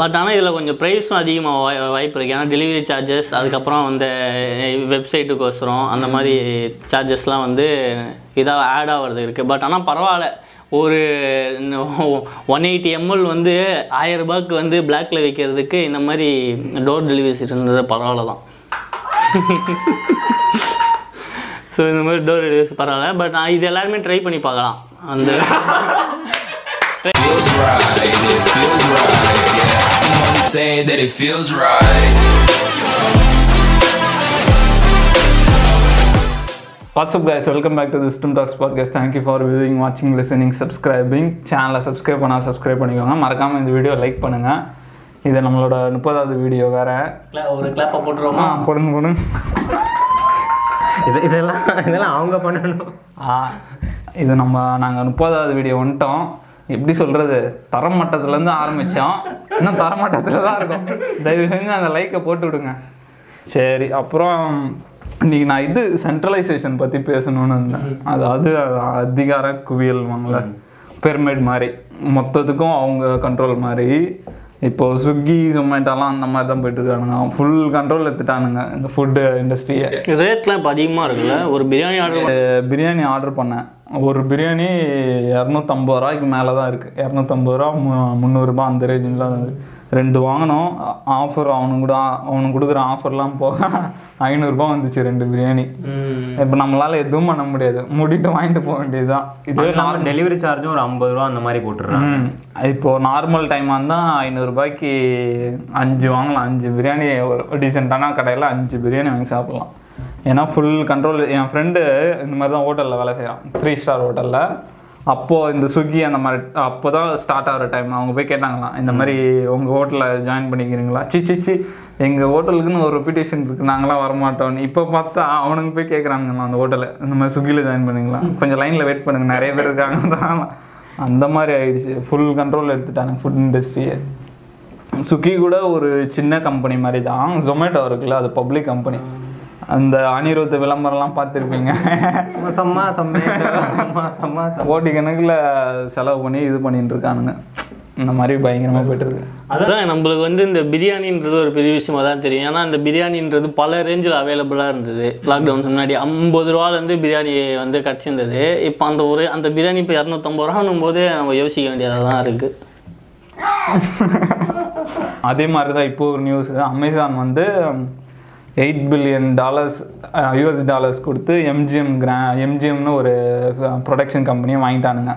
But ஆனால் இதில் கொஞ்சம் ப்ரைஸும் அதிகமாக வாய் வாய்ப்பு இருக்குது ஏன்னா டெலிவரி சார்ஜஸ் அதுக்கப்புறம் அந்த வெப்சைட்டுக்கோசரம் அந்த மாதிரி சார்ஜஸ்லாம் வந்து இதாக ஆட் ஆகிறது இருக்குது பட் ஆனால் பரவாயில்ல. ஒரு ஒன் எயிட்டி எம்எல் வந்து ஆயிரம் ரூபாய்க்கு வந்து பிளாக்ல வைக்கிறதுக்கு இந்த மாதிரி டோர் டெலிவரிஸ் இருந்தது பரவாயில்ல தான். ஸோ இந்த மாதிரி டோர் டெலிவரிஸ் பரவாயில்ல. பட் நான் இது எல்லாருமே ட்ரை பண்ணி பார்க்கலாம். அந்த saying that it feels right. What's up guys, welcome back to the System Talks podcast. Thank you for viewing, watching, listening, subscribing. சேனலை சப்ஸ்கிரைப் பண்ணா சப்ஸ்கிரைப் பண்ணிக்கோங்க. மறக்காமல் இந்த வீடியோ லைக் பண்ணுங்கள் இது நம்மளோட முப்பதாவது வீடியோ வேற. ஒரு கிளாப்பை போட்டுருவோமா? ஆ கொடுங்க கொடுங்க இது இதெல்லாம் இதெல்லாம் அவங்க பண்ணணும். ஆ இது நம்ம நாங்கள் முப்பதாவது வீடியோ வந்துட்டோம். எப்படி சொல்கிறது தரமட்டத்துலேருந்து ஆரம்பித்தோம் இன்னும் தரமட்டத்தில் தான் இருக்கும். தயவு செஞ்சு அந்த லைக்கை போட்டு விடுங்க. சரி அப்புறம் இன்னைக்கு நான் இது சென்ட்ரலைசேஷன் பற்றி பேசணும்னு இருந்தேன். அதாவது அதிகார குவியல் வாங்கல. பெர்மிட் மாதிரி. மொத்தத்துக்கும் அவங்க கண்ட்ரோல் மாதிரி. இப்போ ஸ்விக்கி ஜொமேட்டோலாம் அந்த மாதிரி தான் போயிட்டு இருக்கானுங்க. ஃபுல் கண்ட்ரோல் எடுத்துட்டானுங்க இந்த ஃபுட்டு இண்டஸ்ட்ரியை ரேட்லாம் இப்போ அதிகமாக இருக்குல்ல? ஒரு பிரியாணி ஆர்டர் பிரியாணி ஆர்டர் பண்ணேன். ஒரு பிரியாணி இரநூத்தம்பது ரூபாய்க்கு மேலே தான் இருக்குது இரநூத்தம்பது ரூபா மு- முந்நூறுரூபா அந்த ரேஞ்சில் தான் ரெண்டு வாங்கினோம். ஆஃபர் அவனுக்கு கூட அவனுக்கு கொடுக்குற ஆஃபர்லாம் போக ஐநூறுரூபா வந்துச்சு ரெண்டு பிரியாணி. இப்போ நம்மளால எதுவும் பண்ண முடியாது. மூடிட்டு வாங்கிட்டு போக வேண்டியதுதான். இதுவே நார்மல் டெலிவரி சார்ஜும் ஒரு ஐம்பது ரூபா அந்த மாதிரி போட்டுடுறாங்க. ம். இப்போ நார்மல் டைமாக இருந்தால் ஐநூறுரூபாய்க்கு அஞ்சு வாங்கலாம். அஞ்சு பிரியாணி ஒரு டீசெண்டான கடையில் அஞ்சு பிரியாணி வாங்கி சாப்பிட்லாம். ஏன்னா ஃபுல் கண்ட்ரோல் என் ஃப்ரெண்டு இந்த மாதிரி தான் ஹோட்டலில் வேலை செய்கிறான் த்ரீ ஸ்டார் ஹோட்டலில் அப்போது இந்த ஸ்விக்கி அந்த மாதிரி அப்போ தான் ஸ்டார்ட் ஆகிற டைம் அவங்க போய் கேட்டாங்களாம் இந்த மாதிரி உங்கள் ஹோட்டலில் ஜாயின் பண்ணிக்கிறீங்களா? சி சி சி. எங்கள் ஹோட்டலுக்குன்னு ஒரு ரெப்புடேஷன் இருக்குது நாங்களாம் வரமாட்டோம்னு இப்போ பார்த்தா அவனுங்க போய் கேட்குறாங்கண்ணா அந்த ஹோட்டலில் இந்த மாதிரி ஸ்விக்கியில் ஜாயின் பண்ணிங்களா? கொஞ்சம் லைனில் வெயிட் பண்ணுங்க. நிறைய பேர் இருக்காங்க தான். அந்த மாதிரி ஆயிடுச்சு. ஃபுல் கண்ட்ரோல் எடுத்துட்டாங்க ஃபுட் இண்டஸ்ட்ரியை சுக்கி கூட ஒரு சின்ன கம்பெனி மாதிரி தான் ஜொமேட்டோ இருக்குல்ல அது பப்ளிக் கம்பெனி அந்த அனிருத் விளம்பரம்லாம் பார்த்துருப்பீங்க. சம்மா சம்மா சம்மா சம்மா. கோடி கணக்கில் செலவு பண்ணி இது பண்ணிட்டு இருக்கானுங்க இந்த மாதிரி பயங்கரமாக போயிட்டு இருக்கு அதுதான் நம்மளுக்கு வந்து இந்த பிரியாணின்றது ஒரு பெரிய விஷயமா தான் தெரியும். ஏன்னா இந்த பிரியாணின்றது பல ரேஞ்சில் அவைலபிளாக இருந்தது. லாக்டவுன் முன்னாடி ஐம்பது ரூபாலேருந்து பிரியாணி வந்து கிடச்சிருந்தது. இப்போ அந்த ஒரு அந்த பிரியாணி இப்போ இரநூத்தம்பது ரூபான்னும் போது நம்ம யோசிக்க வேண்டியதாக தான் இருக்குது அதே மாதிரி தான் இப்போ ஒரு நியூஸ் அமேசான் வந்து eight billion dollars US dollars கொடுத்து எம்ஜிஎம் கிரா எம்ஜிஎம்னு ஒரு ப்ரொடக்ஷன் கம்பெனியை வாங்கிட்டானுங்க.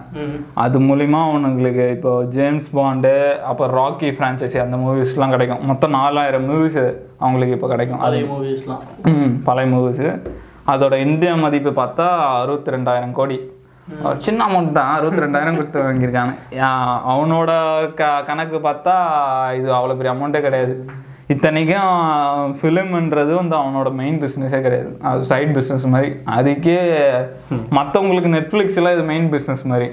அது மூலிமா அவனுங்களுக்கு இப்போ ஜேம்ஸ் பாண்டு அப்புறம் ராக்கி ஃப்ரான்ச்சைசி அந்த மூவிஸ்லாம் கிடைக்கும். மொத்தம் நாலாயிரம் மூவிஸ் அவங்களுக்கு இப்போ கிடைக்கும். அது பழைய மூவிஸ்லாம் ம் பழைய மூவிஸு அதோட இந்திய மதிப்பு பார்த்தா அறுபத்தி ரெண்டாயிரம் கோடி ஒரு சின்ன அமௌண்ட் தான். அறுபத்தி ரெண்டாயிரம் கொடுத்து வாங்கியிருக்காங்க அவனோட க கணக்கு பார்த்தா இது அவ்வளோ பெரிய அமௌண்ட்டே கிடையாது. இத்தனைக்கும் ஃபிலிம்ன்றது வந்து அவனோட மெயின் பிஸ்னஸே கிடையாது. அது சைட் பிஸ்னஸ் மாதிரி. அதுக்கே மற்றவங்களுக்கு நெட்ஃப்ளிக்ஸில் இது மெயின் பிஸ்னஸ் மாதிரி.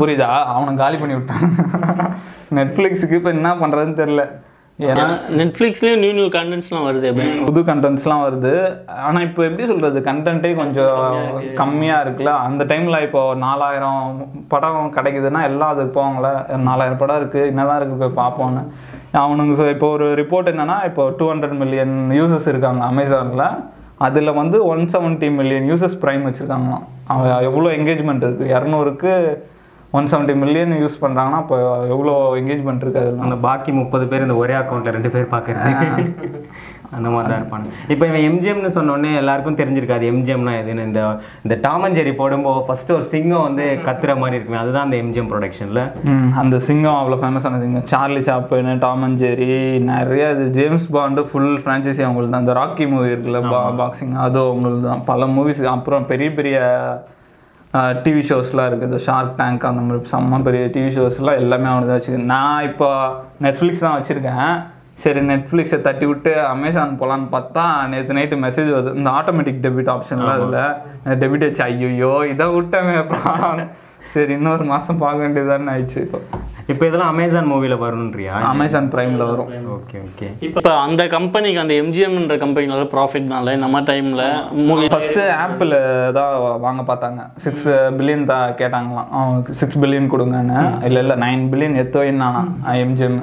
புரியுதா? அவனை காலி பண்ணி விட்டான். நெட்ஃப்ளிக்ஸுக்கு இப்போ என்ன பண்ணுறதுன்னு தெரில ஏன்னா நெட்ஃப்ளிக்ஸ்லேயும் நியூ நியூ கண்டென்ட்ஸ்லாம் வருது புது கண்டென்ட்ஸ்லாம் வருது. ஆனால் இப்போ எப்படி சொல்கிறது கண்டென்ட்டே கொஞ்சம் கம்மியாக இருக்குல்ல. அந்த டைமில் இப்போ நாலாயிரம் படம் கிடைக்குதுன்னா எல்லாம் அது போவாங்களே நாலாயிரம் படம் இருக்குது என்னதான் இருக்குது போய் பார்ப்போன்னு அவனுங்க இப்போ ஒரு ரிப்போர்ட் என்னன்னா இப்போ டூ ஹண்ட்ரட் மில்லியன் யூசர்ஸ் இருக்காங்க அமேசானில் அதில் வந்து one seventy million users prime வச்சுருக்காங்களாம். அவன் எவ்வளோ என்கேஜ்மெண்ட் இருக்குது இரநூறுக்கு ஒன் செவன்ட்டி மில்லியன் யூஸ் பண்ணுறாங்கன்னா இப்போ எவ்வளோ என்கேஜ்மெண்ட் இருக்குது அதில்? அந்த பாக்கி முப்பது பேர் இந்த ஒரே அக்கௌண்ட்ல ரெண்டு பேர் பார்க்கறது அந்த மாதிரி தான் இருப்பாங்க இப்போ இவன் எம்ஜிஎம்னு சொன்னோடனே எல்லாருக்கும் தெரிஞ்சிருக்காது. எம்ஜிஎம்னா எதுன்னு. இந்த இந்த டாமஞ்சேரி போடும்போது ஃபர்ஸ்ட் ஒரு சிங்கம் வந்து கத்துற மாதிரி இருக்குமே. அதுதான் அந்த எம்ஜிஎம் ப்ரொடக்ஷன்ல அந்த சிங்கம் அவ்வளோ ஃபேமஸான சிங்கம். சார்லி சாப்பின்னு டாம் அண்ட் ஜெரி நிறைய இது. ஜேம்ஸ் பாண்டு ஃபுல் ஃப்ரான்ச்சைசி அவங்களுக்கு தான் அந்த ராக்கி மூவி இருக்குல்ல பா பாக்ஸிங் அது அவங்களுக்கு தான் பல மூவிஸ் அப்புறம் பெரிய பெரிய டிவி ஷோஸ்லாம் இருக்குது. ஷார்க் டேங்க் அந்த மாதிரி செம்ம பெரிய டிவி ஷோஸ்லாம் எல்லாமே அவனுக்கு தான் வச்சுருக்கேன் நான் இப்போ நெட்ஃப்ளிக்ஸ் தான் வச்சுருக்கேன். சரி நெட்ஃப்ளிக்ஸை தட்டி விட்டு அமேசான் போகலான்னு பார்த்தா நேற்று நைட்டு மெசேஜ் வருது. இந்த ஆட்டோமேட்டிக் டெபிட் ஆப்ஷன்லாம் அதில் டெபிட் ஆச்சு ஐயோ இதை விட்டேன் சரி இன்னொரு மாதம் பார்க்க வேண்டியதானே ஆயிடுச்சு இப்போ. இப்போ இதெல்லாம் அமேசான் மூவில வரணுன்றியா அமேசான் பிரைமில் வரும். ஓகே ஓகே இப்போ அந்த கம்பெனிக்கு அந்த எம்ஜிஎம்ன்ற கம்பெனினால ப்ராஃபிட்னால இந்த மாதிரி டைமில் மூவி ஃபஸ்ட்டு ஆப்பிள் தான் வாங்க பார்த்தாங்க. சிக்ஸ் பில்லியன் தான் கேட்டாங்களாம். அவனுக்கு சிக்ஸ் பில்லியன் கொடுங்கன்னு. இல்லை இல்லை நைன் பில்லியன் எத்தோ என்னானா எம்ஜிஎம்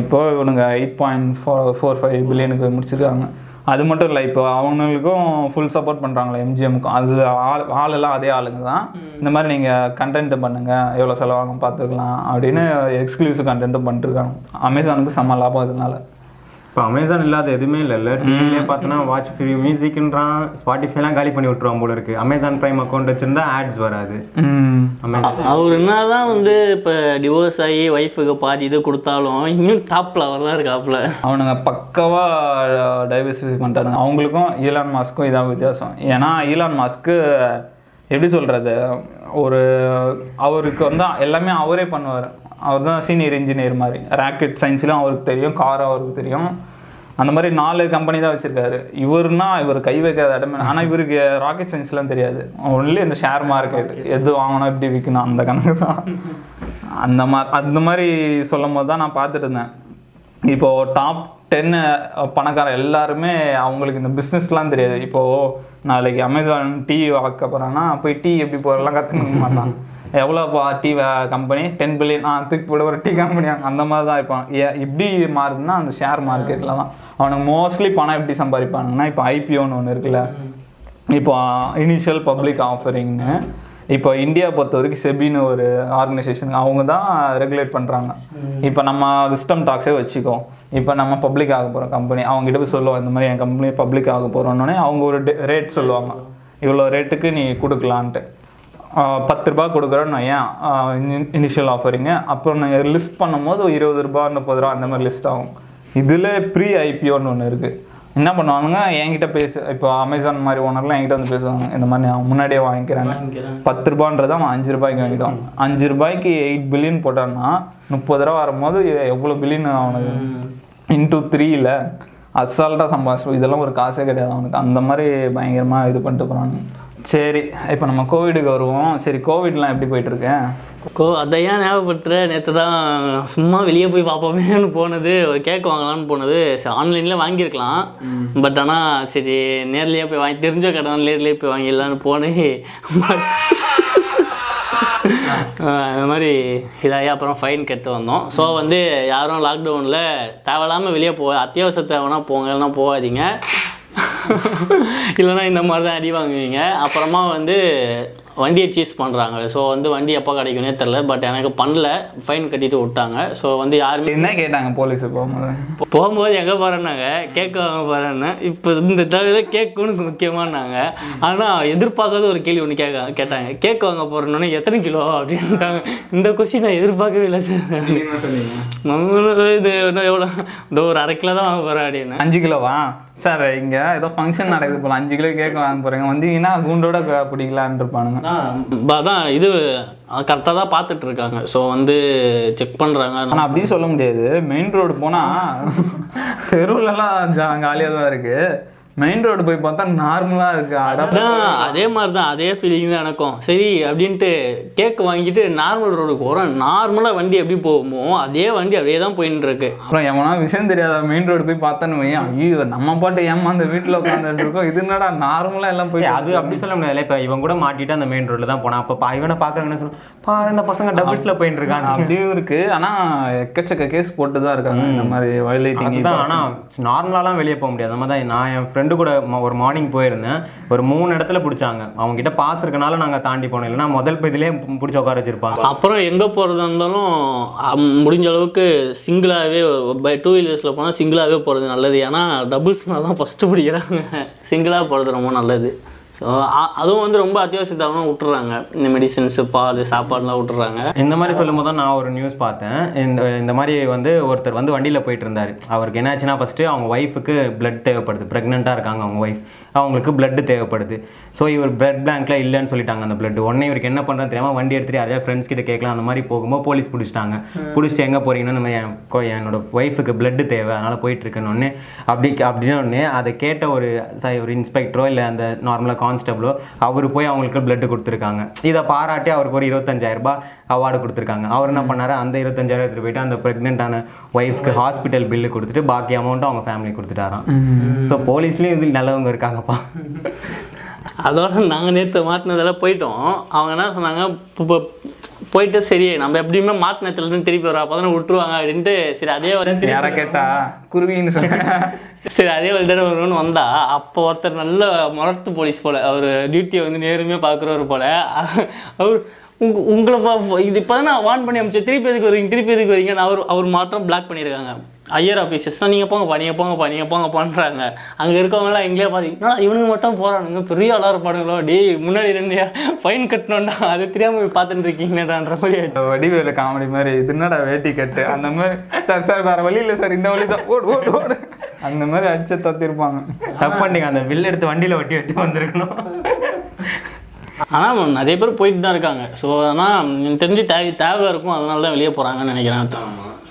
இப்போ இவனுங்க eight point four four five பில்லியனுக்கு முடிச்சிருக்காங்க. அது மட்டும் இல்லை இப்போ அவங்களுக்கும் ஃபுல் சப்போர்ட் பண்ணுறாங்களே எம்ஜிஎம்க்கும் அது ஆள் ஆளெல்லாம் அதே ஆளுங்க தான். இந்த மாதிரி நீங்கள் கண்டென்ட் பண்ணுங்கள் எவ்வளோ செலவாகும் பார்த்துக்கலாம் அப்படின்னு எக்ஸ்க்ளூசிவ் கண்டென்ட்டும் பண்ணிட்டுருக்காங்க அமேசானுக்கு செம்ம லாபம் இதனால. இப்போ அமேசான் இல்லாத எதுவுமே இல்லைல்ல டிவிலே பார்த்தோன்னா வாட்ச் ஃப்ரீ மியூசிக்ன்றான் ஸ்பாட்டிஃபைலாம் காலி பண்ணி விட்டுருவான் போல இருக்கு. அமேசான் பிரைம் அக்கௌண்ட் வச்சிருந்தா ஆட்ஸ் வராது. அவர் என்னதான் வந்து இப்போ டிவோர்ஸ் ஆகி ஒய்ஃபுக்கு பாதி இது கொடுத்தாலும் இன்னும் டாப்ல அவர் தான் இருக்காப்புல. அவனுங்க பக்கவாக டைவர்சிஃபை பண்ணிட்டானுங்க. அவங்களுக்கும் ஈலான் மாஸ்க்கும் இதான் வித்தியாசம். ஏன்னா ஈலான் மாஸ்க்கு எப்படி சொல்கிறது ஒரு அவருக்கு வந்து எல்லாமே அவரே பண்ணுவார். அவர் தான் சீனியர் இன்ஜினியர் மாதிரி ராக்கெட் சயின்ஸ்லாம் அவருக்கு தெரியும் கார் அவருக்கு தெரியும். அந்த மாதிரி நாலு கம்பெனி தான் வச்சுருக்காரு. இவருனா இவர் கை வைக்காத இடமே ஆனால் இவருக்கு ராக்கெட் சயின்ஸ்லாம் தெரியாது. ஒன்லி இந்த ஷேர் மார்க்கெட் எது வாங்கணும் எப்படி விற்கணும் அந்த கணக்கு தான். அந்த மாதிரி அந்த மாதிரி சொல்லும் போது தான் நான் பார்த்துட்டு இருந்தேன். இப்போ டாப் டென்னு பணக்கார எல்லாருமே அவங்களுக்கு இந்த பிஸ்னஸ்லாம் தெரியாது. இப்போ நாளைக்கு அமேசான் டீ வாக்க போகிறான்னா போய் டீ எப்படி போகிறலாம் கற்றுக்க மாட்டான் எவ்வளோப்பா டீ கம்பெனி டென் பில்லியன் ஆ தூக்கி போட ஒரு டீ கம்பெனி அந்த மாதிரி தான் இருப்பான் எப்படி மாறுதுன்னா அந்த ஷேர் மார்க்கெட்டில் தான். அவனுக்கு மோஸ்ட்லி பணம் எப்படி சம்பாதிப்பானுங்கன்னா இப்போ ஐபிஓன்னு ஒன்று இருக்குல்ல. இப்போ இனிஷியல் பப்ளிக் ஆஃபரிங்னு இப்போ இந்தியா பொறுத்த வரைக்கும் செபின்னு ஒரு ஆர்கனைசேஷன் அவங்க தான் ரெகுலேட் பண்ணுறாங்க இப்போ நம்ம விஸ்டம் டாக்ஸே வச்சுக்கோ. இப்போ நம்ம பப்ளிக் ஆக போகிறோம் கம்பெனி அவங்ககிட்ட போய் சொல்லுவோம் இந்த மாதிரி என் கம்பெனி பப்ளிக் ஆக போகிறோன்னே அவங்க ஒரு ரேட் சொல்லுவாங்க. இவ்வளோ ரேட்டுக்கு நீ கொடுக்கலான்ட்டு. பத்து ரூபா கொடுக்குறோன்னு ஏன் இனிஷியல் ஆஃபரிங்க அப்புறம் நீங்கள் லிஸ்ட் பண்ணும்போது இருபது ரூபா முப்பது ரூபா அந்த மாதிரி லிஸ்ட் ஆகும். இதில் ப்ரீ ஐபிஓன்னு ஒன்று இருக்குது என்ன பண்ணுவானுங்க? என்கிட்ட பேசு இப்போ அமேசான் மாதிரி ஓனர்லாம் என்கிட்ட வந்து பேசுவாங்க. இந்த மாதிரி நான் முன்னாடியே வாங்கிக்கிறேன்னு. பத்து ரூபான்றதை அவன் அஞ்சு ரூபாய்க்கு வாங்கிட்டான் அஞ்சு ரூபாய்க்கு எயிட் பில்லியன் போட்டான்னா முப்பது ரூபா வரும்போது எவ்வளோ பில்லியன் அவனுக்கு இன்டூ த்ரீல அசால்ட்டாக சம்பாதிச்சு இதெல்லாம் ஒரு காசே கிடையாது அவனுக்கு. அந்த மாதிரி பயங்கரமாக இது பண்ணிட்டு போகிறாங்க சரி இப்போ நம்ம கோவிடுக்கு வருவோம். சரி கோவிட்லாம் எப்படி போயிட்டு இருக்கேன் கோ அதை ஏன் ஞாபகப்படுத்துகிற நேற்று தான் சும்மா வெளியே போய் பார்ப்போமேன்னு போனது. ஒரு கேக் வாங்கலாம்னு போனது. சரி ஆன்லைனில் வாங்கியிருக்கலாம். பட் ஆனால் சரி நேர்லேயே போய் வாங்கி தெரிஞ்ச கடை நேர்லேயே போய் வாங்கிடலான்னு போனேன் பட் அந்த மாதிரி இதாகி அப்புறம் ஃபைன் கட்டு வந்தோம். ஸோ வந்து யாரும் லாக்டவுனில் தேவையில்லாமல் வெளியே போ அத்தியாவசிய தேவைன்னா போங்க இல்லைன்னா போகாதீங்க. இல்லைன்னா இந்த மாதிரி தான் அடி வாங்குவீங்க அப்புறமா வந்து வண்டியை சீஸ் பண்ணுறாங்க ஸோ வந்து வண்டி எப்போ கிடைக்கும்னே தெரில பட் எனக்கு பண்ணல. ஃபைன் கட்டிட்டு விட்டாங்க. ஸோ வந்து யாருமே என்ன கேட்டாங்க போலீஸ் போகும்போது? போகும்போது எங்கே போகிறேன்னாங்க கேக் வாங்க போகிறேன்னு இப்போ இந்த தவிர கேக் உனக்கு முக்கியமானாங்க. ஆனால் எதிர்பார்க்காத ஒரு கேள்வி ஒன்று கேட்க கேட்டாங்க. கேக் வாங்க போகிறேன்னு எத்தனை கிலோ? அப்படின்ட்டாங்க. இந்த கொஸ்டின் நான் எதிர்பார்க்கவே இல்லை சார். இது இன்னும் எவ்வளோ? இந்த ஒரு அரை கிலோ தான் வாங்க போகிறேன் அப்படின்னு. அஞ்சு கிலோவா? சார் இங்கே ஏதோ ஃபங்க்ஷன் நடக்குது போல. அஞ்சு கிலோ கேக் வாங்க போகிறீங்க வந்தீங்கன்னா குண்டோட பிடிக்கலான்னு இருப்பானுங்க. அதான் இது கரெக்டாக தான் பார்த்துட்டு இருக்காங்க ஸோ வந்து செக் பண்ணுறாங்க ஆனால் அப்படியும் சொல்ல முடியாது. மெயின் ரோடு போனால் தெருவுலலாம் ஜாலியாக காலியாக தான் இருக்குது மெயின் ரோடு போய் பார்த்தா நார்மலாக இருக்குது அட அதான் அதே மாதிரி தான் அதே ஃபீலிங் தான் எனக்கும். சரி அப்படின்ட்டு கேக் வாங்கிட்டு நார்மல் ரோடுக்கு போகிறோம் நார்மலாக வண்டி எப்படி போகுமோ அதே வண்டி அப்படியே தான் போயின்னு இருக்கு. அப்புறம் எவனா விஷயம் தெரியாத மெயின் ரோடு போய் பார்த்தான்னு ஐயோ நம்ம பாட்டு ஏமாந்த வீட்டில் உட்காந்துட்டு இருக்கோம். இது என்னடா நார்மலாக எல்லாம் போய் அது அப்படி சொல்ல முடியாது. இப்போ இவன் கூட மாட்டிட்டு அந்த மெயின் ரோட்ல தான் போனான். அப்போ பா- இவனை பார்க்குறாங்கன்னு சொல்லுவான் பாரு இந்த பசங்க டபுள்ஸ்ல போயிட்டு இருக்காங்க அப்படியும் இருக்கு. ஆனா எக்கச்சக்க கேஸ் போட்டு தான் இருக்காங்க. இந்த மாதிரி வயலேட்டிங் ஆனால் நார்மலாலாம் வெளியே போக முடியாது. மாதிரி தான் நான் என் ஃப்ரெண்டு ஃப்ரெண்டு கூட ஒரு மார்னிங் போயிருந்தேன். ஒரு மூணு இடத்துல பிடிச்சாங்க. அவங்க கிட்ட பாஸ் இருக்கனால நாங்கள் தாண்டி போனோம். இல்லைன்னா முதல் பதிலே பிடிச்சி உட்கார வச்சிருப்பாங்க. அப்புறம் எங்கே போகிறதா இருந்தாலும் முடிஞ்ச அளவுக்கு சிங்கிளாகவே பை டூ வீலர்ஸில் போனால் சிங்கிளாகவே போகிறது நல்லது. ஏன்னா டபுள்ஸ்னால் தான் ஃபஸ்ட்டு பிடிக்கிறாங்க. சிங்கிளாக போகிறது ரொம்ப நல்லது. ஸோ அதுவும் வந்து ரொம்ப அத்தியாவசிய விட்டுறாங்க இந்த மெடிசன்ஸு பால் சாப்பாடுலாம் விட்டுறாங்க இந்த மாதிரி சொல்லும் போது தான் நான் ஒரு நியூஸ் பார்த்தேன். இந்த இந்த மாதிரி வந்து ஒருத்தர் வந்து வண்டியில் போயிட்டு இருந்தார். அவருக்கு என்னாச்சுன்னா ஃபஸ்ட்டு அவங்க ஒய்ஃபுக்கு பிளட் தேவைப்படுது. ப்ரெக்னெண்ட்டாக இருக்காங்க அவங்க ஒய்ஃப் அவங்களுக்கு blood தேவைப்படுது. ஸோ இவர் பிளட் பேங்க்ல இல்லைன்னு சொல்லிட்டாங்க அந்த blood. உடனே இவருக்கு என்ன பண்ணுறது தெரியாமல் வண்டி எடுத்துட்டு யாரையா ஃப்ரெண்ட்ஸ் கிட்ட கேட்கலாம் அந்த மாதிரி போகும்போது போலீஸ் பிடிச்சிட்டாங்க. பிடிச்சிட்டு எங்கே போறீங்கன்னா இந்த மாதிரி என் என்னோட ஒய்ஃபுக்கு blood தேவை அதனால் போயிட்டு இருக்கேன்னு ஒன்று அப்படி அப்படின்னு ஒன்று அதை கேட்ட ஒரு ஒரு இன்ஸ்பெக்டரோ இல்லை அந்த நார்மலாக கான்ஸ்டபிளோ அவர் போய் அவங்களுக்கு blood கொடுத்துருக்காங்க. இதை பாராட்டி அவருக்கு ஒரு இருபத்தஞ்சாயிரம் ரூபாய் அவார்டு கொடுத்துருக்காங்க. அவர் என்ன பண்ணாரு? அந்த இருபத்தஞ்சாயிரம் எடுத்துட்டு போயிட்டு அந்த ப்ரெக்னென்ட்டான ஒய்ஃப்க்கு ஹாஸ்பிட்டல் பில்லு கொடுத்துட்டு பாக்கி அமௌண்ட்டும் அவங்க ஃபேமிலி கொடுத்துட்டாராம். ஸோ போலீஸ்லேயும் இதில் நல்லவங்க இருக்காங்கப்பா. அதோட நாங்கள் நேற்று மாட்டினதெல்லாம் போயிட்டோம். அவங்க என்ன சொன்னாங்க? இப்போ போயிட்டு சரி நம்ம எப்படியுமே மாட்டினத்துலேருந்து திருப்பி வரோம் அப்போ தானே விட்டுருவாங்க அப்படின்ட்டு சரி அதே வந்து யாரை கேட்டா? குருவின்னு சரி அதே வழி தானே வரும்னு வந்தா அப்போ ஒருத்தர் நல்ல முரட்டு போலீஸ் போல அவர் டியூட்டியை வந்து நேர்மையாக பார்க்குறவர் போல அவர் உங்க உங்களை பா- இது இப்போ தான் நான் வார்ன் பண்ணி அமிச்சேன். திருப்பி எதுக்கு வரீங்க? திருப்பி எதுக்கு வரீங்க? நான் அவர் அவர் மாத்திரம் பிளாக் பண்ணியிருக்காங்க. ஐயர் ஆஃபீஸர்ஸ்னால் நீங்கள் போங்கப்பா நீங்கள் போங்கப்பா நீங்கள் போங்க பண்ணுறாங்க அங்கே இருக்கவங்களாம் எங்கேயே பார்த்தீங்கன்னா இவனுக்கு மட்டும் போகிறானுங்க பெரிய ஆளாக இருப்பானுங்களோ டேய் முன்னாடி ரெண்டு ஃபைன் கட்டணும்டா. அது தெரியாமல் போய் பார்த்துட்டு இருக்கீங்கடான்ற மாதிரி. வடிவேலு காமெடி மாதிரி இது என்னடா வேட்டி கட்டு? அந்த மாதிரி சார் சார் வேற வழி இல்லை சார் இந்த வழி தான் ஓடு ஓடு ஓடு. அந்த மாதிரி அடிச்சு தத்திருப்பாங்க. தப்பு பண்ணிங்க அந்த பில் எடுத்து வண்டியில ஒட்டி வச்சு வந்திருக்கணும். ஆனால் நிறைய பேர் போயிட்டு தான் இருக்காங்க. ஸோ ஆனால் எனக்கு தெரிஞ்சு தேவை தேவை இருக்கும். அதனால தான் வெளியே போகிறாங்கன்னு நினைக்கிறேன்.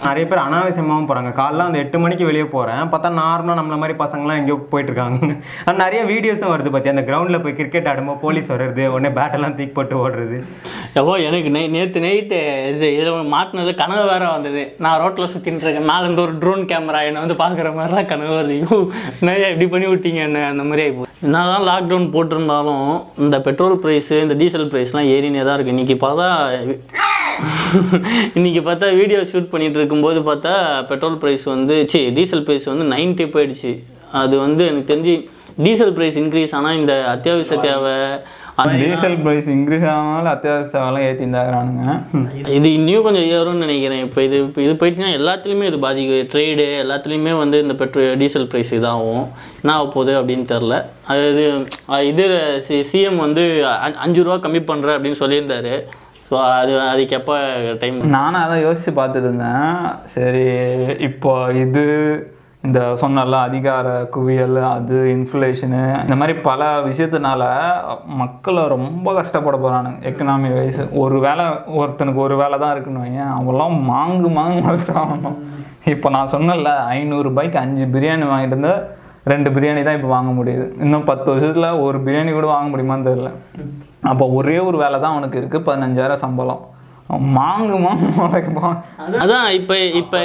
நிறைய பேர் அனாவசியமாகவும் போகிறாங்க காலைல அந்த எட்டு மணிக்கு வெளியே போகிறேன் பார்த்தா நார்மலாக நம்மள மாதிரி பசங்களாம் எங்கேயோ போயிட்டு இருக்காங்க ஆனால் நிறைய வீடியோஸும் வருது பார்த்தியா அந்த கிரவுண்டில் போய் கிரிக்கெட் ஆடும்போது போலீஸ் வர்றது உடனே பேட்டெல்லாம் தூக்கி போட்டு ஓடுறது. எவ்வளோ எனக்கு நே நேற்று நைட்டு இது இதில் மாட்டினது கனவு வேறு வந்தது. நான் ரோட்டில் சுற்றின்னு இருக்கேன். மேலேருந்து ஒரு ட்ரோன் கேமரா என்னை வந்து பார்க்குற மாதிரிலாம் கனவு வருது. ஐயோ நிறையா இப்படி பண்ணி விட்டீங்க என்ன? அந்த மாதிரி ஆகி என்ன தான் லாக்டவுன் போட்டிருந்தாலும் இந்த பெட்ரோல் ப்ரைஸு இந்த டீசல் ப்ரைஸ்லாம் ஏறினே தான் இருக்குது இன்றைக்கி பார்த்தா இன்றைக்கி பார்த்தா வீடியோ ஷூட் பண்ணிகிட்டு இருக்கும்போது பார்த்தா பெட்ரோல் ப்ரைஸ் வந்து சி டீசல் ப்ரைஸ் வந்து 90 போயிடுச்சு. அது வந்து எனக்கு தெரிஞ்சு டீசல் ப்ரைஸ் இன்க்ரீஸ் ஆனால் இந்த அத்தியாவசிய தேவை டீசல் பிரைஸ் இன்க்ரீஸ் ஆனாலும் அத்தியாவசிய சேவைலாம் ஏற்றி இருந்தாங்கிறானுங்க இது இன்னும் கொஞ்சம் ஏறும்னு நினைக்கிறேன். இப்போ இது இப்போ இது போயிட்டுனா எல்லாத்துலேயுமே இது பாதிக்கும் ட்ரேடு எல்லாத்துலேயுமே வந்து இந்த பெட்ரோ டீசல் ப்ரைஸ் இதாகும். என்ன ஆக போகுது அப்படின்னு தெரில அது இது சி சிஎம் வந்து அஞ்சு ரூபா கம்மி பண்ணுறேன் அப்படின்னு சொல்லியிருந்தாரு. ஸோ அது அதுக்கு எப்போ டைம் நானும் அதான் யோசிச்சு பார்த்துட்டு இருந்தேன். சரி இப்போ இது இந்த சொன்னல அதிகார குவியல் அது இன்ஃப்ளேஷனு இந்த மாதிரி பல விஷயத்தினால மக்களை ரொம்ப கஷ்டப்பட போகிறானுங்க எக்கனாமி வைஸ் ஒரு வேலை ஒருத்தனுக்கு ஒரு வேலை தான் இருக்குன்னு வையேன் அவெல்லாம் மாங்கு மாங்கு வளர்த்தாகணும் இப்போ நான் சொன்னல ஐநூறுரூபாய்க்கு அஞ்சு பிரியாணி வாங்கிட்டு இருந்தால் ரெண்டு பிரியாணி தான் இப்போ வாங்க முடியுது. இன்னும் பத்து வருஷத்தில் ஒரு பிரியாணி கூட வாங்க முடியுமான்னு தெரியல. அப்போ ஒரே ஒரு வேலை தான் அவனுக்கு இருக்குது பதினஞ்சாயிரம் சம்பளம். அவன் மாங்கு மாங்கு உழைப்பான் அதான் இப்போ இப்போ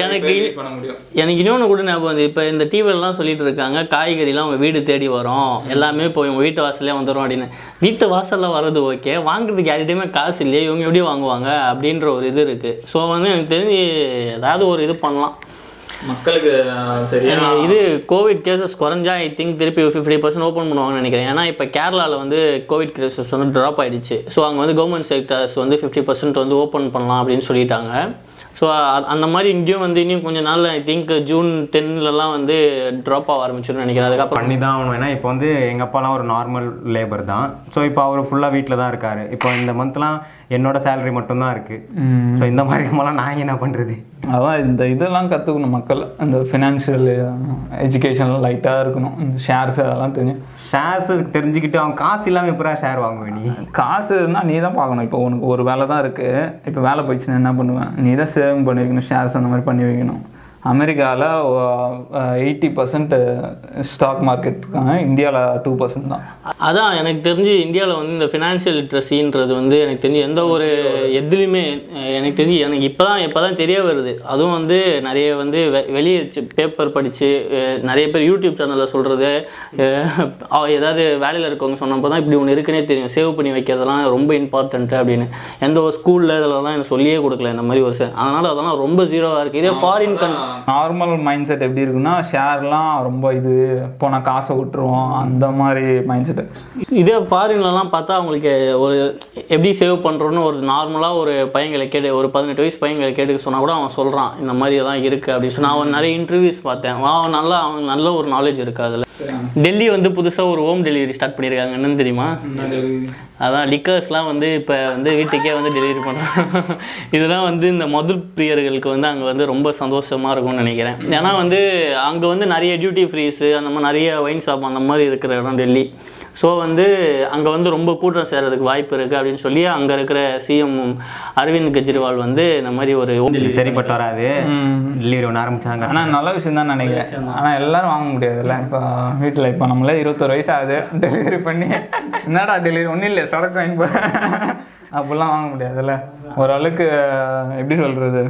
எனக்கு இனி- பண்ண முடியும். எனக்கு இன்னொன்று கூட ஞாபகம் வந்து இப்போ இந்த டிவிலலாம் சொல்லிட்டு இருக்காங்க காய்கறிலாம் உங்கள் வீடு தேடி வரும் எல்லாமே இப்போ உங்கள் வீட்டு வாசல்லே வந்துடும் அப்படின்னு. வீட்டு வாசலில் வர்றது ஓகே வாங்குறதுக்கு யார்கிட்டயுமே காசு இல்லையே இவங்க எப்படி வாங்குவாங்க அப்படின்ற ஒரு இது இருக்குது ஸோ வந்து எனக்கு தெரிஞ்சு ஏதாவது ஒரு இது பண்ணலாம். மக்களுக்கு சரியா இது கோவிட் கேசஸ் குறைஞ்சா ஐ திங்க் திருப்பி ஃபிஃப்டி பர்சன்ட் ஓப்பன் பண்ணுவாங்கன்னு நினைக்கிறேன். ஏன்னா இப்போ கேரளாவில் வந்து கோவிட் கேசஸ் வந்து ட்ராப் ஆயிடுச்சு. ஸோ அங்கே வந்து கவர்மெண்ட் செக்டர்ஸ் வந்து ஃபிஃப்டி பர்சன்ட் வந்து ஓப்பன் பண்ணலாம் அப்படின்னு சொல்லிட்டாங்க. ஸோ அந்த மாதிரி இங்கேயும் வந்து இன்னும் கொஞ்ச நாள் ஐ திங்க் ஜூன் டென்லலாம் வந்து ட்ராப் ஆக ஆரம்பிச்சிடும் நினைக்கிறேன். அதுக்கப்புறம் பண்ணி தான் ஆகணும். ஏன்னா இப்போ வந்து எங்கள் அப்பாலாம் ஒரு நார்மல் லேபர் தான். ஸோ இப்போ அவர் ஃபுல்லாக வீட்டில் தான் இருக்காரு. இப்போ இந்த மந்த்லாம் என்னோட சேலரி மட்டும்தான் இருக்குது ஸோ இந்த மாதிரி இருக்கும்போதெல்லாம் நான் என்ன பண்ணுறது அதான் இந்த இதெல்லாம் கற்றுக்கணும் மக்கள். இந்த ஃபினான்ஷியல் எஜுகேஷன் லைட்டாக இருக்கணும். இந்த ஷேர்ஸ் அதெல்லாம் தெரியும் ஷேர்ஸ் தெரிஞ்சுக்கிட்டு அவன் காசு இல்லாமல் எப்படா ஷேர் வாங்குவேன் நீ? இருந்தால் நீ தான் பார்க்கணும். இப்போ உனக்கு ஒரு வேலை தான் இருக்குது இப்போ வேலை போயிடுச்சுன்னா என்ன பண்ணுவேன் நீ தான் சேவிங் பண்ணி வைக்கணும் ஷேர்ஸ் அந்த மாதிரி பண்ணி வைக்கணும். அமெரிக்காவில் எயிட்டி பர்சன்ட் ஸ்டாக் மார்க்கெட் இருக்காங்க இந்தியாவில் டூ பர்சன்ட் தான். அதான் எனக்கு தெரிஞ்சு இந்தியாவில் வந்து இந்த ஃபினான்ஷியல் லிட்ரஸின்றது வந்து எனக்கு தெரிஞ்சு எந்த ஒரு எதுலேயுமே எனக்கு தெரிஞ்சு எனக்கு இப்போ தான் இப்போ தான் தெரிய வருது. அதுவும் வந்து நிறைய வந்து வெ- வெளியே பேப்பர் படித்து நிறைய பேர் யூடியூப் சேனலில் சொல்கிறது ஏதாவது வேலையில் இருக்கவங்க சொன்னப்போ தான் இப்படி ஒன்று இருக்குன்னே தெரியும். சேவ் பண்ணி வைக்கிறதெல்லாம் ரொம்ப இம்பார்ட்டன்ட்டு அப்படின்னு. எந்த ஒரு ஸ்கூலில் இதெல்லாம் எனக்கு சொல்லியே கொடுக்கல இந்த மாதிரி ஒரு அதனால் அதெல்லாம் ரொம்ப ஜீரோவாக இருக்குது இதே ஃபாரின் கன் நார்மல் மைண்ட் செட் எப்படி இருக்குன்னா ஷேர்லாம் ரொம்ப இது போனால் காசை விட்டுருவோம் அந்த மாதிரி மைண்ட் செட் இதே ஃபாரின்லலாம் பார்த்தா அவங்களுக்கு ஒரு எப்படி சேவ் பண்ணுறோன்னு ஒரு நார்மலாக ஒரு பையங்களை கேட்டு ஒரு பதினெட்டு வயசு பையங்களை கேட்டுக்க சொன்னால் கூட அவன் சொல்கிறான் இந்த மாதிரி எல்லாம் இருக்குது அப்படின்னு சொன்னா அவன் நிறைய இன்டர்வியூஸ் பார்த்தேன். அவன் நல்லா அவனுக்கு நல்ல ஒரு நாலேஜ் இருக்குது அதில் டெல்லி வந்து புதுசாக ஒரு ஹோம் டெலிவரி ஸ்டார்ட் பண்ணியிருக்காங்க என்னன்னு தெரியுமா? அதான் லிக்கர்ஸ்லாம் வந்து இப்போ வந்து வீட்டுக்கே வந்து டெலிவரி பண்ணுறாங்க இதெல்லாம் வந்து இந்த மது பிரியர்களுக்கு வந்து அங்கே வந்து ரொம்ப சந்தோஷமாக இருக்கும்னு நினைக்கிறேன். ஏன்னா வந்து அங்கே வந்து நிறைய டியூட்டி ஃப்ரீஸு அந்த மாதிரி நிறைய ஒயின் ஷாப் அந்த மாதிரி இருக்கிற இடம் டெல்லி. ஸோ வந்து அங்கே வந்து ரொம்ப கூட்டம் சேர்றதுக்கு வாய்ப்பு இருக்குது அப்படின்னு சொல்லி அங்கே இருக்கிற சிஎம் அரவிந்த் கெஜ்ரிவால் வந்து இந்த மாதிரி ஒரு சரிப்பட்டு வராது. டெலிவரி ஒன்று ஆரம்பிச்சாங்க. ஆனால் நல்ல விஷயம் தான் நினைக்கிறேன். ஆனால் எல்லாரும் வாங்க முடியாதுல்ல. இப்போ வீட்டில் இப்போ நம்மளே இருபத்தொரு வயசு ஆகுது. டெலிவரி பண்ணி என்னடா டெலிவரி ஒன்றும் இல்லை சரக்கு வாங்கி போ. அப்படிலாம் வாங்க முடியாதுல்ல. ஓரளவுக்கு எப்படி சொல்கிறது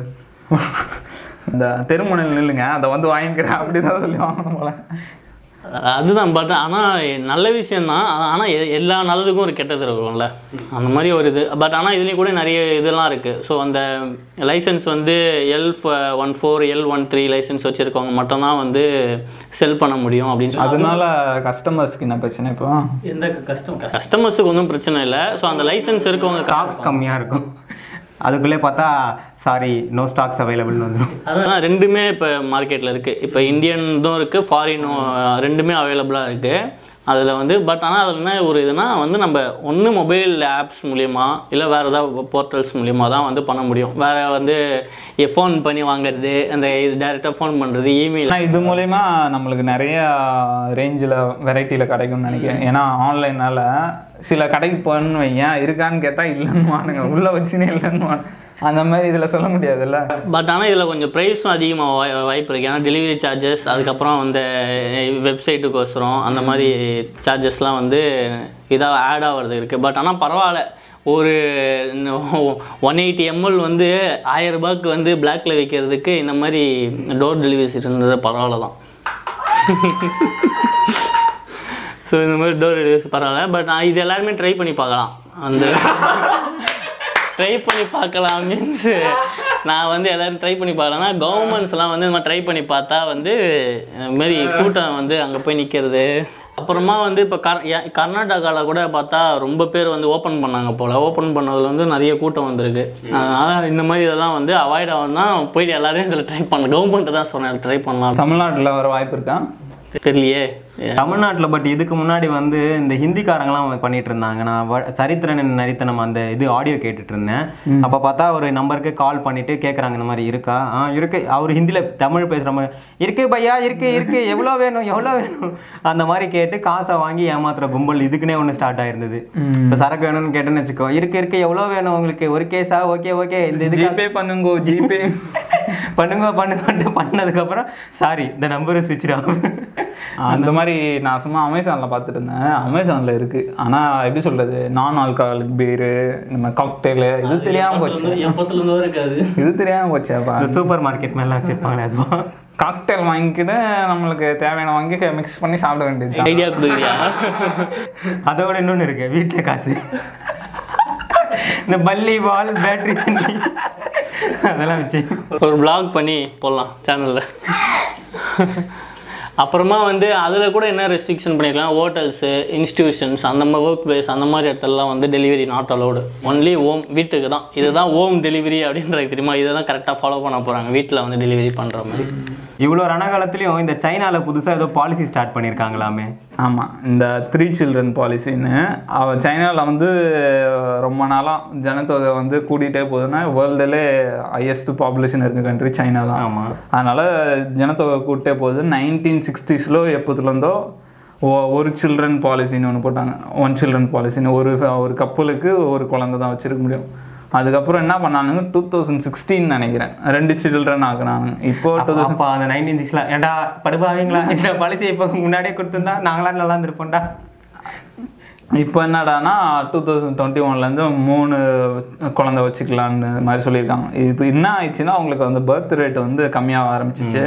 இந்த தெருமுனையில் நில்லுங்க. அதை வந்து வாங்கிக்கிறேன். அப்படி தான் சொல்லி வாங்கணும் போல. அதுதான் பட் ஆனால் நல்ல விஷயந்தான் ஆனால் எல்லா நல்லதுக்கும் ஒரு கெட்டது இருக்கும்ல. அந்த மாதிரி ஒரு இது. பட் ஆனால் இதுலேயும் கூட நிறைய இதெல்லாம் இருக்குது ஸோ அந்த லைசன்ஸ் வந்து L one four L one three license வச்சுருக்கவங்க மட்டும்தான் வந்து செல் பண்ண முடியும் அப்படின்னு சொல்லி அதனால கஸ்டமர்ஸ்க்கு என்ன பிரச்சனை இப்போ? எந்த கஸ்டம் கஸ்டமர்ஸுக்கு ஒன்றும் பிரச்சனை இல்லை. ஸோ அந்த லைசன்ஸ் இருக்கவங்க ஸ்டாக்ஸ் கம்மியாக இருக்கும். அதுக்குள்ளே பார்த்தா சாரி நோ ஸ்டாக்ஸ் அவைலபிள்னு வந்துடும் அதான் ரெண்டுமே இப்போ மார்க்கெட்டில் இருக்குது இப்போ இந்தியன்தும் இருக்குது ஃபாரினும் ரெண்டுமே அவைலபிளாக இருக்குது அதில் வந்து பட் ஆனால் அதில் என்ன ஒரு இதுனா வந்து நம்ம ஒன்று மொபைல் ஆப்ஸ் மூலியமா இல்லை வேறு ஏதாவது போர்ட்டல்ஸ் மூலியமா தான் வந்து பண்ண முடியும். வேறு வந்து ஃபோன் பண்ணி வாங்குறது அந்த இது டேரெக்டாக ஃபோன் பண்ணுறது இமெயில் இது மூலயமா நம்மளுக்கு நிறைய ரேஞ்சில் வெரைட்டியில் கிடைக்கும்னு நினைக்கிறேன். ஏன்னா ஆன்லைனால் சில கடைக்கு போகணுன்னு வைங்க இருக்கான்னு கேட்டால் இல்லைன்னு வானுங்க உள்ளே வச்சுனே இல்லைன்னு அந்த மாதிரி இதில் சொல்ல முடியாதுல்ல? பட் ஆனால் இதில் கொஞ்சம் ப்ரைஸும் அதிகமாக வாய் வாய்ப்பு இருக்குது ஏன்னா டெலிவரி சார்ஜஸ் அதுக்கப்புறம் வந்து வெப்சைட்டுக்கோசரம் அந்த மாதிரி சார்ஜஸ்லாம் வந்து இதாக ஆட் ஆகிறது இருக்குது பட் ஆனால் பரவாயில்ல. ஒரு ஒன் எயிட்டி எம்எல் வந்து ஆயிரம் ரூபாய்க்கு வந்து பிளாக்ல விற்கிறதுக்கு இந்த மாதிரி டோர் டெலிவரிஸ் இருந்தது பரவாயில்ல தான். ஸோ இந்த மாதிரி டோர் டெலிவரிஸ் பரவாயில்ல. பட் நான் இது எல்லாருமே ட்ரை பண்ணி பார்க்கலாம். அந்த ட்ரை பண்ணி பார்க்கலாம் மீன்ஸ் நான் வந்து எல்லாரும் ட்ரை பண்ணி பார்க்கலாம்னா கவர்மெண்ட்ஸ்லாம் வந்து இந்த மாதிரி ட்ரை பண்ணி பார்த்தா வந்து இந்த மாதிரி கூட்டம் வந்து அங்கே போய் நிற்கிறது அப்புறமா வந்து இப்போ கர் கர்நாடகாவில் கூட பார்த்தா ரொம்ப பேர் வந்து ஓப்பன் பண்ணாங்க போல். ஓப்பன் பண்ணதில் வந்து நிறைய கூட்டம் வந்திருக்கு. அதனால் இந்த மாதிரி இதெல்லாம் வந்து அவாய்ட் ஆகும்னா போயிட்டு எல்லாரும் இதில் ட்ரை பண்ணலாம். கவர்மெண்ட்டு தான் சொன்னேன் ட்ரை பண்ணலாம். தமிழ்நாட்டில் வர வாய்ப்பு இருக்கா? தெரியலையே. தமிழ்நாட்டில் பட் இதுக்கு முன்னாடி வந்து இந்த ஹிந்திக்காரங்களாம் பண்ணிட்டு இருந்தாங்க நான் வ- சரித்திரன் நரித்தனம் அந்த இது ஆடியோ கேட்டுட்டு இருந்தேன் அப்போ பார்த்தா ஒரு நம்பருக்கு கால் பண்ணிட்டு கேட்குறாங்க இந்த மாதிரி இருக்கா? ஆ இருக்கு. அவர் ஹிந்தியில் தமிழ் பேசுகிற மாதிரி. இருக்கு பையா இருக்கு இருக்கு. எவ்வளோ வேணும் எவ்வளோ வேணும்? அந்த மாதிரி கேட்டு காசை வாங்கி ஏமாத்துற கும்பல் இதுக்குன்னே ஒன்று ஸ்டார்ட் ஆயிருந்தது. இப்போ சரக்கு வேணும்னு கேட்டேன்னு வச்சுக்கோ. இருக்கு இருக்கு. எவ்வளோ வேணும் உங்களுக்கு? ஒரு கேஸா? Okay okay. இந்த இதுக்கு ஜிபே பண்ணுங்க ஜிபே பண்ணுங்க பண்ணுங்கன்ட்டு பண்ணதுக்கப்புறம் சாரி இந்த நம்பர் ஸ்விட்ச் ஆகும் அந்த மாதிரி நான் சும்மா அமேசானில் பார்த்துட்டு இருந்தேன். அமேசானில் இருக்குது ஆனால் எப்படி சொல்கிறது நான் ஆல்கஹாலிக் பீரு இந்த மாதிரி காக்டெயிலு இது தெரியாமல் போச்சு. இது தெரியாமல் போச்சேப்பா இந்த சூப்பர் மார்க்கெட் மேலாம் வச்சிருப்பாங்களே அதுவா? காக்டெயில் வாங்கிக்கிட்டு நம்மளுக்கு தேவையான வாங்கி மிக்ஸ் பண்ணி சாப்பிட வேண்டியது ஐடியா கொடுக்குறியா? அதோட இன்னொன்று இருக்கு. வீட்டில் காசு. இந்த பல்லி பால் பேட்டரி தண்ணி அதெல்லாம் வச்சு. ஒரு vlog பண்ணி போடலாம் சேனலில் அப்புறமா வந்து அதில் கூட என்ன ரெஸ்ட்ரிக்ஷன் பண்ணிருக்கலாம்? ஹோட்டல்ஸு இன்ஸ்டியூஷன்ஸ் அந்த மாதிரி ஒர்க் பிளேஸ் அந்த மாதிரி இடத்துலலாம் வந்து delivery not allowed only home வீட்டுக்கு தான். இதுதான் ஹோம் டெலிவரி அப்படின்றது தெரியுமா? இதை தான் கரெக்டாக ஃபாலோ பண்ண போகிறாங்க வீட்டில் வந்து டெலிவரி பண்ணுற மாதிரி. இவ்வளோ ரணகாலத்துலேயும் இந்த சைனாவில் புதுசாக ஏதோ பாலிசி ஸ்டார்ட் பண்ணியிருக்காங்களாமே ஆமாம் இந்த த்ரீ சில்ட்ரன் பாலிசின்னு அவ சைனாவில் வந்து ரொம்ப நாளாக ஜனத்தொகை வந்து கூட்டிகிட்டே போகுதுன்னா வேர்ல்டுலே ஹையஸ்ட் பாப்புலேஷன் இருக்க கண்ட்ரி சைனா தான். ஆமாம் அதனால் ஜனத்தொகை கூட்டே போகுது. நைன்டீன் சிக்ஸ்டீஸில் எப்போதுலேருந்தோ ஒரு சில்ட்ரன் பாலிசின்னு ஒன்று போட்டாங்க. ஒன் சில்ட்ரன் பாலிசின்னு ஒரு ஒரு கப்பலுக்கு ஒரு குழந்தை தான் வச்சிருக்க முடியும். அதுக்கப்புறம் என்ன பண்ணானுங்க? டூ தௌசண்ட் சிக்ஸ்டீன் நினைக்கிறேன். ரெண்டு சில்ட்ரன் ஆக்குனாங்க இப்போ டூ தௌசண்ட் அந்த நைன்டீன் சிக்ஸ்ல ஏண்டா படுபாவீங்களா? இந்த பாலிசி இப்போ முன்னாடியே கொடுத்துருந்தா நாங்களாம் நல்லா இருந்திருப்போம்டா. இப்போ என்னடானா டூ தௌசண்ட் டுவெண்ட்டி ஒன்லேருந்து மூணு குழந்தை வச்சுக்கலான்னு மாதிரி சொல்லியிருக்காங்க. இது என்ன ஆயிடுச்சுன்னா அவங்களுக்கு வந்து பர்த் ரேட் வந்து கம்மியாக ஆரம்பிச்சிச்சு.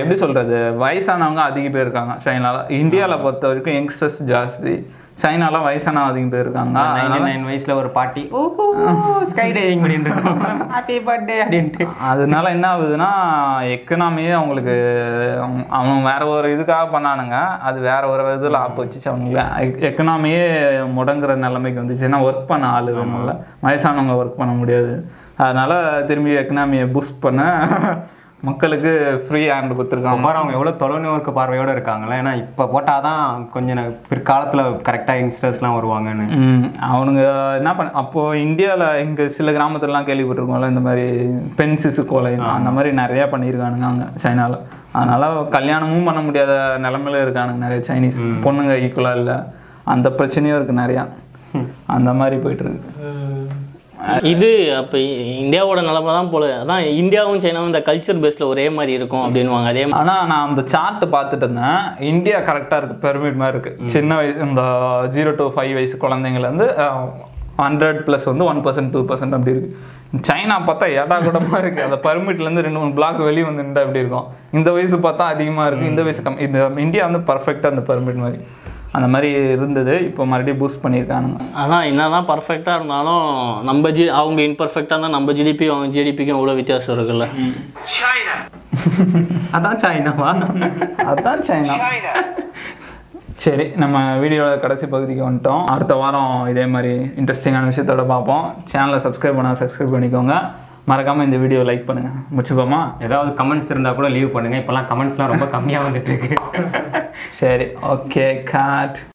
எப்படி சொல்கிறது வயசானவங்க அதிக பேர் இருக்காங்க சைனாவில் இந்தியாவில் பொறுத்த வரைக்கும் யங்ஸ்டர்ஸ் ஜாஸ்தி. சைனால வயசானவங்க அதிகம் பேர் இருக்காங்க. நைன்டி அதனால நைன் வயசுல ஒரு பாட்டி. ஸ்கை டைவிங் பண்ணிட்டு ஹாப்பி பர்த்டே அப்படின்ட்டு. அதனால என்ன ஆகுதுன்னா எக்கனாமியே அவங்களுக்கு அவங்க- அவங்க வேற ஒரு இதுக்காக பண்ணானுங்க. அது வேற ஒரு இதில் ஆப் வச்சுச்சு அவங்களுக்கு எக்கனாமியே முடங்குற நிலைமைக்கு வந்துச்சு. ஏன்னா ஒர்க் பண்ண ஆள் வேணும்ல. வயசானவங்க ஒர்க் பண்ண முடியாது. அதனால திரும்பி எக்கனாமியை பூஸ்ட் பண்ண மக்களுக்கு ஃப்ரீ ஹேண்ட் கொடுத்துருக்காங்க. பாரு அவங்க எவ்வளோ தொலைநோக்கு பார்வையோட இருக்காங்களே. ஏன்னா இப்போ போட்டால் தான் கொஞ்சம் பிற்காலத்தில் கரெக்டாக யங்ஸ்டர்ஸ்லாம் வருவாங்கன்னு. அவனுங்க என்ன பண்ண அப்போது இந்தியாவில் இங்கே சில கிராமத்துலலாம் கேள்விப்பட்டிருக்கோம்ல இந்த மாதிரி பெண் சிசு கொலை அந்த மாதிரி நிறையா பண்ணியிருக்கானுங்க அங்கே சைனாவில் அதனால் கல்யாணமும் பண்ண முடியாத நிலமையில இருக்கானுங்க நிறைய சைனீஸ் பொண்ணுங்க ஈக்குவலாக இல்லை. அந்த பிரச்சனையும் இருக்குது நிறையா. அந்த மாதிரி போயிட்டு இருக்கு. இது அப்போ இந்தியாவோட நிலமை தான் போல. அதான் இந்தியாவும் சைனாவும் இந்த கல்ச்சர் பேஸில் ஒரே மாதிரி இருக்கும் அப்படின்வாங்க அதே மாதிரி ஆனால் நான் அந்த சார்ட் பார்த்துட்டு இருந்தேன். இந்தியா கரெக்டாக இருக்குது பெர்மிட் மாதிரி இருக்குது சின்ன வயசு இந்த ஜீரோ டு ஃபைவ் வயசு குழந்தைங்கலேருந்து ஹண்ட்ரட் ப்ளஸ் வந்து ஒன் பர்சன்ட் டூ பர்சன்ட் அப்படி இருக்குது சைனா பார்த்தா ஏடா கூடமாக இருக்குது அந்த பர்மிட்லேருந்து ரெண்டு மூணு பிளாக் வெளியே வந்து நின்றா எப்படி இருக்கும்? இந்த வயசு பார்த்தா அதிகமாக இருக்குது இந்த வயசு கம் இந்த இந்தியா வந்து பர்ஃபெக்டாக அந்த பர்மிட் மாதிரி. அந்த மாதிரி இருந்தது இப்போ மறுபடியும் பூஸ்ட் பண்ணியிருக்கானுங்க. அதான் என்னதான் பர்ஃபெக்டாக இருந்தாலும் நம்ம ஜி அவங்க இன்பர்ஃபெக்டாக இருந்தால் நம்ம ஜிடிபி அவங்க ஜிடிபிக்கும் எவ்வளோ வித்தியாசம் இருக்குல்ல. அதான் சைனாவா அதுதான் சைனா சரி நம்ம வீடியோட கடைசி பகுதிக்கு வந்துட்டோம். அடுத்த வாரம் இதே மாதிரி இன்ட்ரெஸ்டிங்கான விஷயத்தோட பார்ப்போம். சேனலை சப்ஸ்கிரைப் பண்ணால் சப்ஸ்கிரைப் பண்ணிக்கோங்க. மறக்காமல் இந்த வீடியோ லைக் பண்ணுங்கள் முடிச்சுப்போமா? ஏதாவது கமெண்ட்ஸ் இருந்தா கூட லீவ் பண்ணுங்க. இப்போலாம் கமெண்ட்ஸ்லாம் ரொம்ப கம்மியாக வந்துட்டு இருக்கு. சரி ஓகே காட்